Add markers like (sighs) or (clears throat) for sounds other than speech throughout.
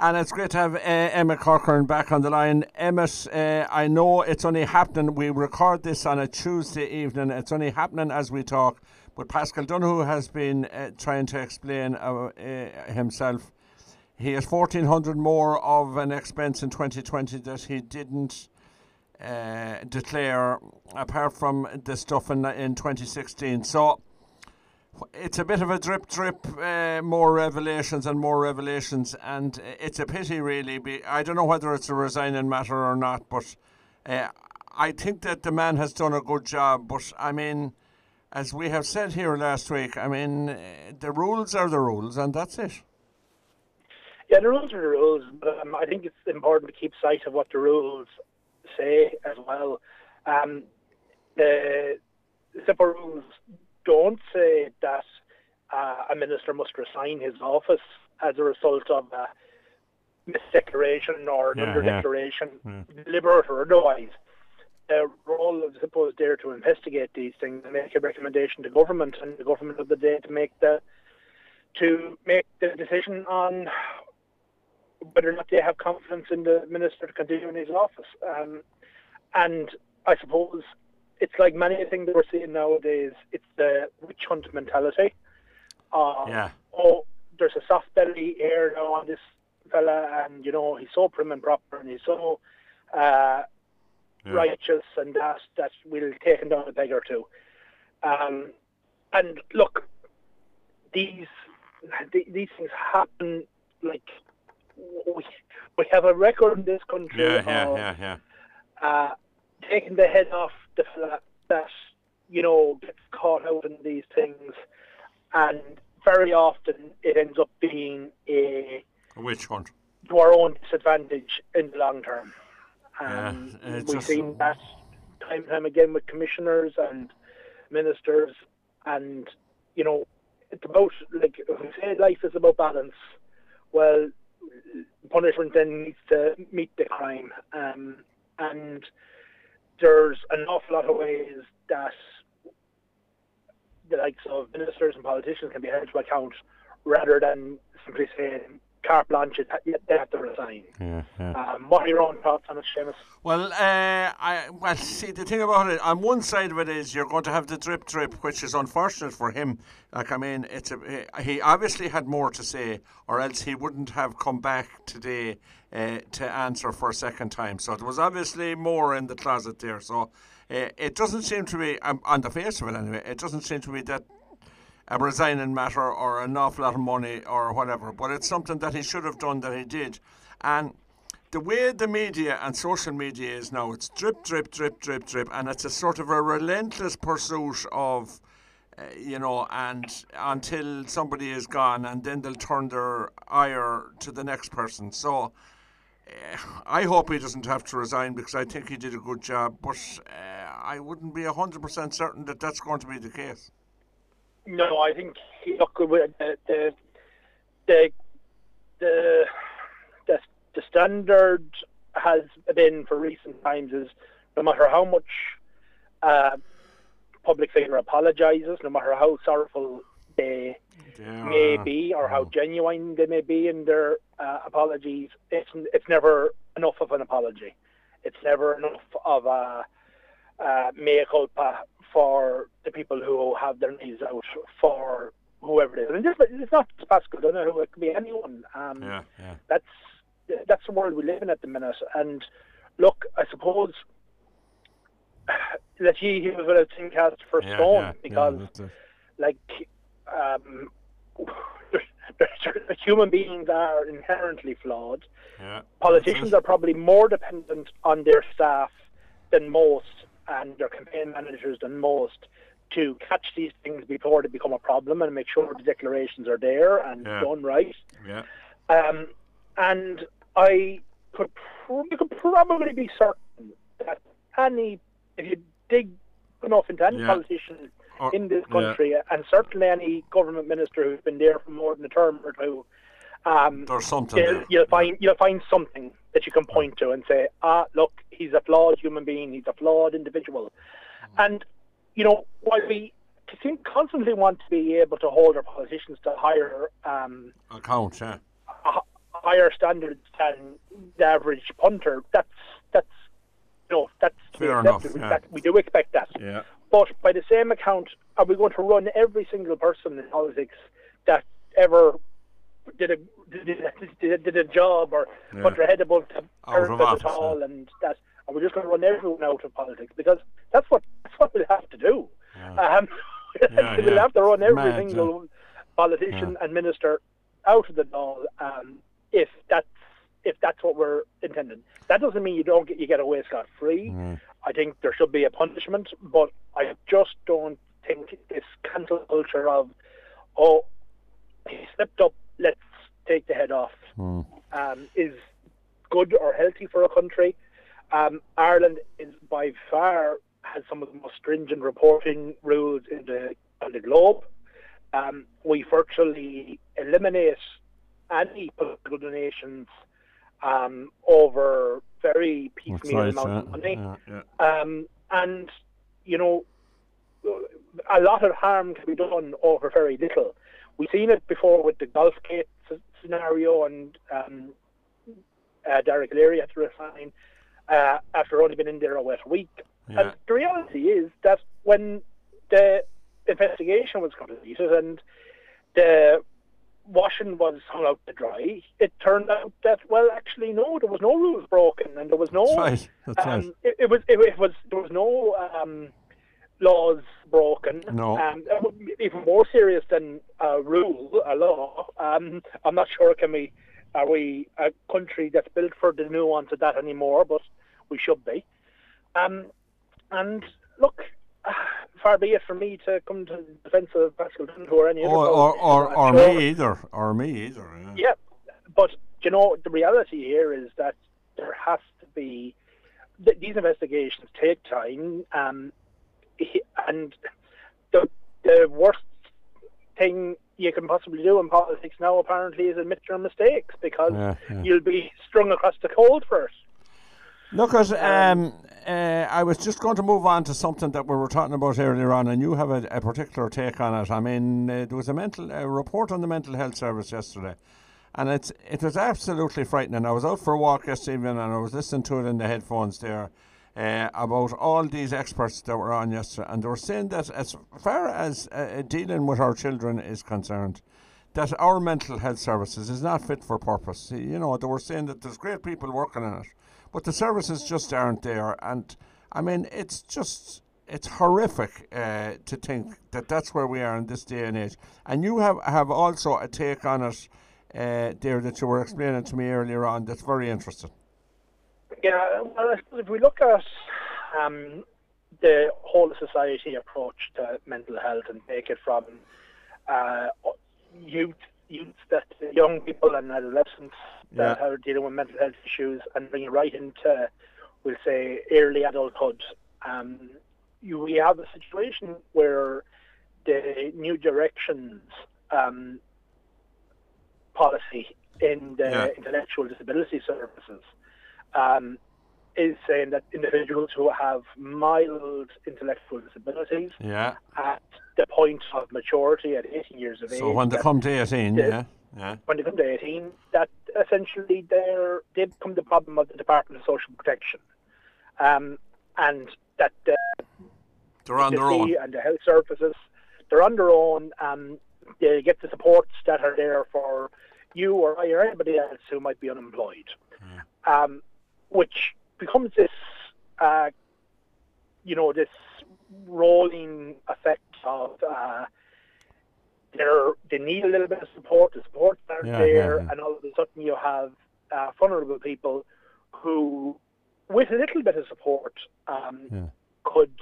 And it's great to have uh, Emmett Corcoran back on the line. Emmett, uh, I know it's only happening. We record this on a Tuesday evening. It's only happening as we talk. But Paschal Donohoe has been uh, trying to explain uh, uh, himself. He has 1,400 more of an expense in 2020 that he didn't uh, declare, apart from the stuff in, in 2016. So it's a bit of a drip, drip, uh, more revelations and more revelations, and it's a pity, really. I don't know whether it's a resigning matter or not, but uh, I think that the man has done a good job. But I mean, as we have said here last week, I mean, uh, the rules are the rules, and that's it. Yeah, the rules are the rules, but um, I think it's important to keep sight of what the rules say as well. Um, the SIPO rules don't say that uh, a minister must resign his office as a result of a misdeclaration or an yeah, underdeclaration, yeah. deliberate or otherwise. The role of SIPO there to investigate these things and make a recommendation to government and the government of the day to make the to make the decision on whether or not they have confidence in the minister to continue in his office. Um, and I suppose it's like many things that we're seeing nowadays. It's the witch hunt mentality. Uh, yeah. Oh, there's a soft belly air now on this fella, and you know he's so prim and proper, and he's so uh, Yeah. righteous, and that that we'll take him down a peg or two. Um, and look, these these things happen. Like we we have a record in this country Yeah, yeah, of yeah, yeah. uh, taking the head off the fella that you know gets caught out in these things, and very often it ends up being a A witch hunt. to our own disadvantage in the long term. Yeah, Um, it's we've just- seen that time and time again with commissioners and ministers, and you know, it's about like if we say life is about balance. Well, punishment then needs to meet the crime, um, and there's an awful lot of ways that the likes of ministers and politicians can be held to account, rather than simply saying carte blanche, they have to resign. Yeah, yeah. Um, what are your own thoughts on it, Seamus? Well, uh, I well see the thing about it. On one side of it is you're going to have the drip drip, which is unfortunate for him. Like I mean, it's a, he obviously had more to say, or else he wouldn't have come back today uh, to answer for a second time. So there was obviously more in the closet there. So uh, it doesn't seem to be um, on the face of it anyway. It doesn't seem to be that a resigning matter or an awful lot of money or whatever. But it's something that he should have done that he did, and the way the media and social media is now, it's drip, drip, drip, drip, drip, and it's a sort of a relentless pursuit of, uh, you know, and until somebody is gone, and then they'll turn their ire to the next person. So. Uh, I hope he doesn't have to resign because I think he did a good job, but uh, I wouldn't be 100% certain that that's going to be the case. No, I think look the the the the, the, standard has been for recent times is no matter how much uh, public figure apologizes, no matter how sorrowful they may be or how genuine they may be in their uh, apologies, it's it's never enough of an apology. It's never enough of a uh, mea culpa for the people who have their knees out for whoever it is. And it's not just Paschal Donohoe, it could be anyone. Um, Yeah, yeah. That's that's the world we live in at the minute. And look, I suppose let ye who without sin cast for Yeah, stone yeah, yeah, because it. like um, (laughs) human beings are inherently flawed. Yeah. Politicians are probably more dependent on their staff than most and their campaign managers than most to catch these things before they become a problem and make sure the declarations are there and Yeah. done right. Yeah. Um, and I could pr- you could probably be certain that any if you dig enough into any Yeah. politician Or- in this yeah. country, and certainly any government minister who's been there for more than a term or two, um, There's something you'll, you'll find you'll find something that you can point to and say, ah, look, he's a flawed human being, he's a flawed individual, and you know while we seem constantly want to be able to hold our politicians to higher um, Account, yeah. higher standards than the average punter. That's that's you know that's Fair enough, yeah. that, we do expect that. Yeah. But by the same account, are we going to run every single person in politics that ever did a did, did, did a job or Yeah. put their head above the Out of parapet office, at all, yeah. and that are we're just going to run everyone out of politics because that's what that's what we'll have to do. Um, (laughs) Yeah, we'll yeah. have to run every Mad, single politician and minister out of the Dáil um, if that's if that's what we're intending. That doesn't mean you don't get you get away scot free. Mm. I think there should be a punishment, but I just don't think this cancel culture of oh he slipped up, let's take the head off Mm. um, is good or healthy for a country. Um, Ireland is by far has some of the most stringent reporting rules in the on the globe. Um, we virtually eliminate any political donations um, over very piecemeal right, amounts of money. yeah, yeah. Um, and, you know, a lot of harm can be done over very little. We've seen it before with the Golfgate scenario, and um, uh, Dara Calleary had to resign uh, after only been in there a wet week. Yeah. And the reality is that when the investigation was completed and the washing was hung out to dry, it turned out that well, actually, no, there was no rules broken, and there was no That's right. That's right. um, it, it was it, it was there was no um, laws broken. No. Um, it would be even more serious than a rule, a law. Um, I'm not sure can we are we a country that's built for the nuance of that anymore, but we should be. Um, and look, (sighs) far be it for me to come to the defence of Paschal Dundee or any other Or, or, or, or sure- me either. Or me either. Yeah. yeah, but you know the reality here is that there has to be th- these investigations take time, um, he- and the the worst thing you can possibly do in politics now apparently is admit your mistakes because Yeah, yeah. you'll be strung across the cold first. Look, at, um, uh, I was just going to move on to something that we were talking about earlier on, and you have a, a particular take on it. I mean, uh, there was a mental a report on the mental health service yesterday, and it's it was absolutely frightening. I was out for a walk yesterday evening, and I was listening to it in the headphones there. Uh, about all these experts that were on yesterday, and they were saying that as far as uh, dealing with our children is concerned, that our mental health services is not fit for purpose. You know, they were saying that there's great people working in it, but the services just aren't there. And I mean, it's just it's horrific uh, to think that that's where we are in this day and age. And you have have also a take on it uh, there that you were explaining to me earlier on. That's very interesting. Yeah, well, I suppose if we look at um, the whole society approach to mental health and take it from uh, youth, youth that young people and adolescents that are dealing with mental health issues and bring it right into, we'll say, early adulthood. Um, you, we have a situation where the new directions um, policy in the Yeah. intellectual disability services um, is saying that individuals who have mild intellectual disabilities Yeah. at the point of maturity at 18 years of age, So when they come to 18, yeah. Yeah. when they come to 18, that essentially they're, they become the problem of the Department of Social Protection. Um, and that the They're on their the own. and the health services, they're on their own. Um, they get the supports that are there for you or I or anybody else who might be unemployed, um, which becomes this, uh, you know, this rolling effect of uh, they're, they need a little bit of support. The supports are Yeah, there, yeah, yeah. and all of a sudden you have uh, vulnerable people who, with a little bit of support, um, could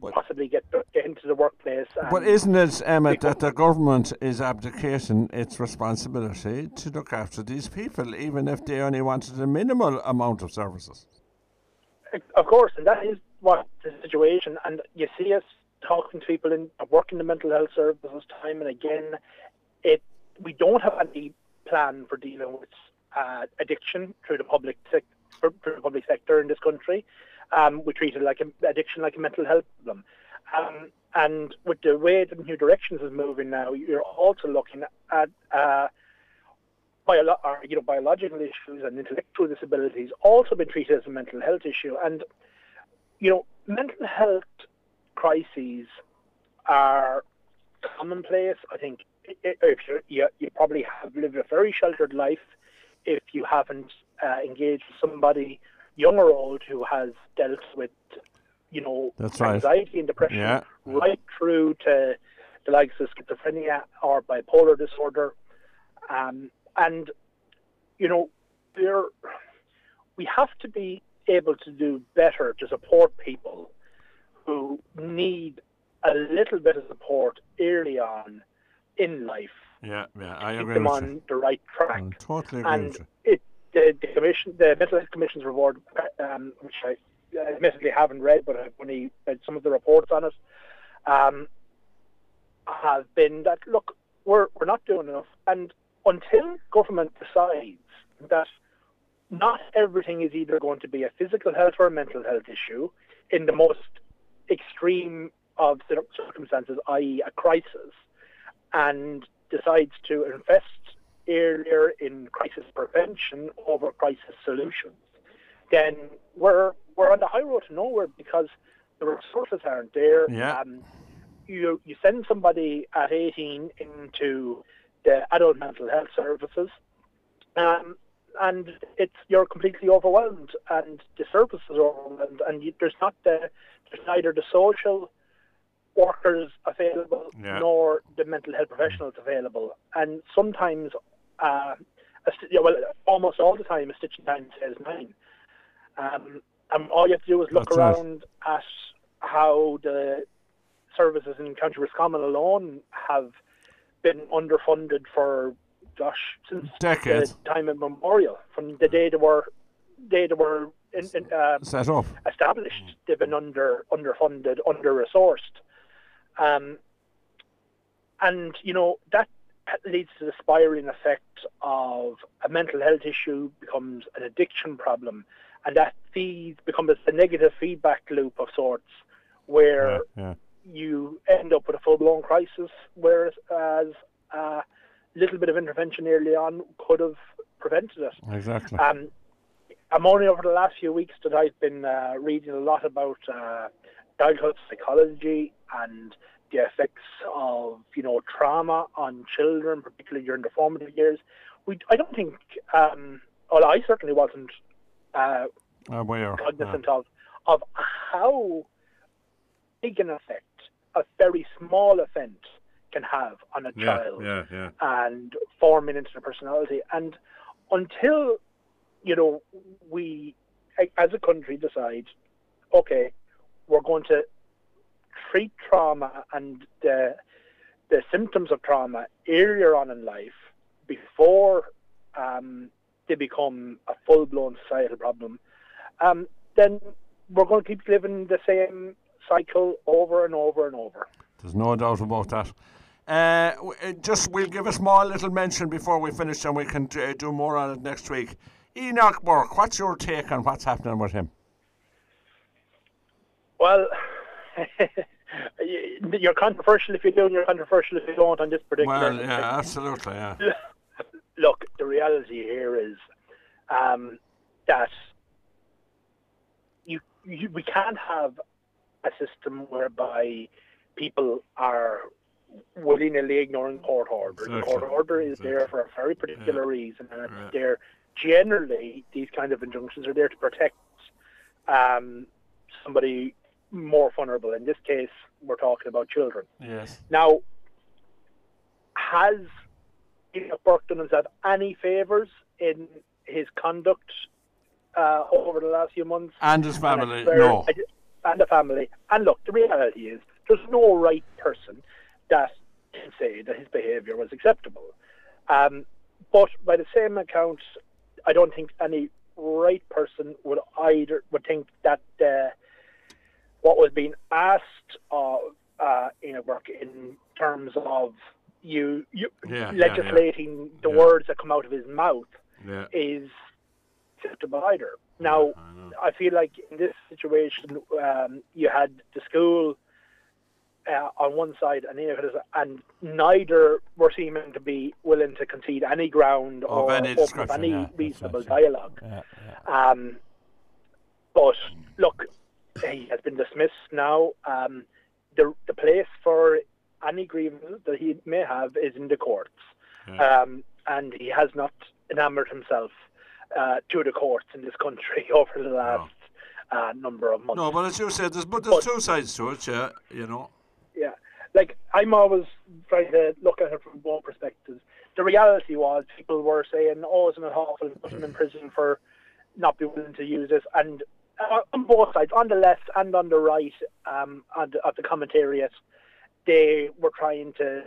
But- possibly get get into the workplace. And But isn't it, Emmett, that the government is abdicating its responsibility to look after these people, even if they only wanted a minimal amount of services? of course, and that is what the situation. And you see us talking to people in working the mental health services time and again. It we don't have any plan for dealing with uh, addiction through the public sec- through the public sector in this country. Um, we treat it like a, addiction like a mental health problem. Um, and with the way the new directions is moving now, you're also looking at uh, bio- or, you know, biological issues and intellectual disabilities also been treated as a mental health issue. And, you know, mental health crises are commonplace. I think if you you, you probably have lived a very sheltered life if you haven't uh, engaged with somebody young or old who has dealt with you know That's anxiety right. and depression Yeah. right through to the likes of schizophrenia or bipolar disorder um, and you know there we have to be able to do better to support people who need a little bit of support early on in life Yeah, yeah, I agree. keep them on you. the right track. I totally agree And with you. it, the, the commission, the Mental Health Commission's report, um, which I admittedly haven't read, but I've only read some of the reports on it, um, have been that look, we're we're not doing enough, and until government decides that not everything is either going to be a physical health or a mental health issue in the most extreme of circumstances, i.e., a crisis, and decides to invest earlier in crisis prevention over crisis solutions, then we're we're on the high road to nowhere because the resources aren't there. Yeah. Um, you you send somebody at 18 into the adult mental health services, um, and it's you're completely overwhelmed, and the services are overwhelmed, and you, there's not the there's neither the social workers available Yeah. nor the mental health professionals available, and sometimes, uh, a yeah, well, almost all the time, a stitch in time says nine. Um, and all you have to do is look That's around at how the services in County Roscommon alone have been underfunded for, gosh, since Decades. the time immemorial, from the day they were, day they were in, in, uh, Set up. established. They've been under underfunded, under resourced, um, and you know that leads to the spiraling effect of a mental health issue becomes an addiction problem, and that feeds becomes a negative feedback loop of sorts, where Yeah, yeah. you end up with a full blown crisis, whereas a little bit of intervention early on could have prevented it. Exactly. Um, I'm only over the last few weeks that I've been uh, reading a lot about uh, childhood psychology and the effects of you know trauma on children, particularly during the formative years. We, I don't think, um, well, I certainly wasn't uh, Aware. cognizant of of how big an effect a very small event can have on a Yeah, child yeah, yeah. and forming into their personality. And until you know we, as a country, decide, okay, we're going to treat trauma and the the symptoms of trauma earlier on in life before um, they become a full blown societal problem, um, then we're going to keep living the same cycle over and over and over. There's no doubt about that. Uh, uh, just we'll give a small little mention before we finish, and we can uh, do more on it next week. Enoch Burke, what's your take on what's happening with him? Well, (laughs) you're controversial if you do, and you're controversial if you don't on this particular. Well, yeah, absolutely, yeah. (laughs) Look, the reality here is um, that you, you we can't have a system whereby people are willy-nilly ignoring court orders. The Exactly. court order is there for a very particular reason, and Yeah. there generally. These kind of injunctions are there to protect um, somebody more vulnerable. In this case, we're talking about children. Yes. Now, has Enoch Burke done himself any favours in his conduct uh, over the last few months? And his family, swear- no. And the family. And look, the reality is there's no right person that can say that his behaviour was acceptable. Um, but by the same account, I don't think any right person would either would think that uh, what was being asked of uh, Enoch Burke in terms of you, you Yeah, yeah, yeah. legislating the Yeah. words that come out of his mouth Yeah. is acceptable either. Now, I know. I feel like in this situation, um, you had the school uh, on one side and the and neither were seeming to be willing to concede any ground Of or any open up any yeah, reasonable dialogue. Yeah, yeah. Um, but look, he has been dismissed now. Um, the the place for any grievance that he may have is in the courts, um, and he has not enamored himself uh, to the courts in this country (laughs) over the last uh, number of months. No, but as you said, there's but there's But- two sides to it. Yeah, you know. yeah, like I'm always trying to look at it from both perspectives. The reality was people were saying, "Oh, isn't it awful to put him in (clears throat) prison for not being willing to use this?" And uh, on both sides, on the left and on the right, um, at, the, at the commentariat, they were trying to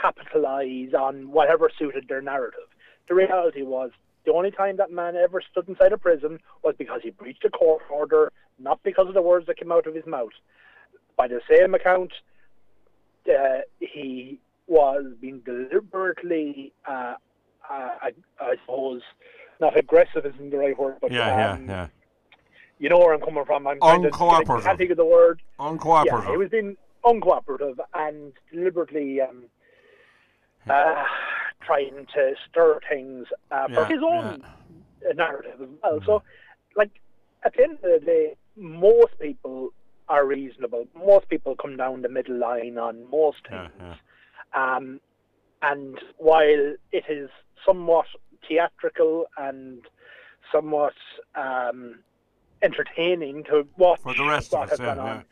capitalize on whatever suited their narrative. The reality was the only time that man ever stood inside a prison was because he breached a court order, not because of the words that came out of his mouth. By the same account, uh, he was being deliberately, uh, uh, I, I suppose, not aggressive isn't the right word, but Yeah, um, yeah, yeah. You know where I'm coming from. I'm to- Uncooperative. I can't think of the word. Uncooperative. Yeah, he was being uncooperative and deliberately um, uh, trying to stir things uh, for Yeah, his own uh narrative as well. So, like, at the end of the day, most people are reasonable. Most people come down the middle line on most Yeah, things. yeah. Um, and while it is somewhat theatrical and somewhat um, entertaining to watch For the rest what of us, has yeah, gone yeah. on,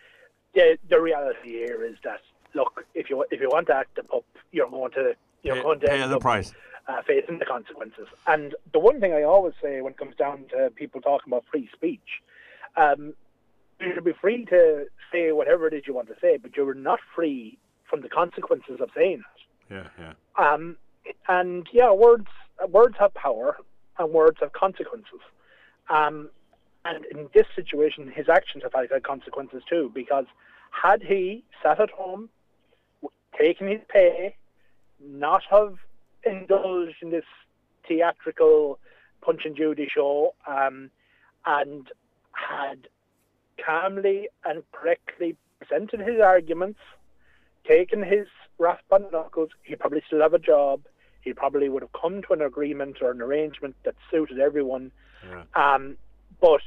the, the reality here is that look, if you if you want to act the pup, you're going to you're Pay, going to pay the up, price. uh, facing the consequences. And the one thing I always say when it comes down to people talking about free speech, um, you should be free to say whatever it is you want to say, but you're not free from the consequences of saying it. Yeah, yeah. Um, and yeah, words words have power, and words have consequences. Um, and in this situation, his actions have had consequences too, because had he sat at home, taken his pay, not have indulged in this theatrical Punch and Judy show, um, and had calmly and correctly presented his arguments, taken his raspberry knuckles, he'd probably still have a job. He probably would have come to an agreement or an arrangement that suited everyone. Yeah. Um, but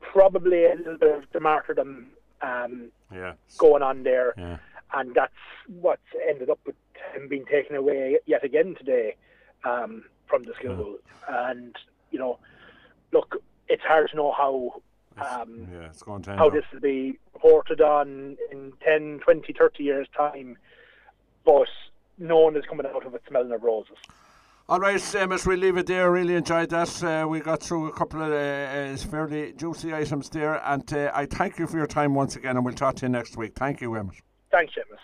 probably a little bit of the martyrdom um, Yeah. going on there, Yeah. and that's what's ended up with him being taken away yet again today um, from the school. And you know, look, it's hard to know how um, Yeah, it's going to how up. this will be reported on in 10, 20, 30 years' time, but no one is coming out of it smelling of roses. All right, Seamus, we'll leave it there. Really enjoyed that. Uh, we got through a couple of uh, uh, fairly juicy items there, and uh, I thank you for your time once again, and we'll talk to you next week. Thank you, Emmett. Thanks, Seamus.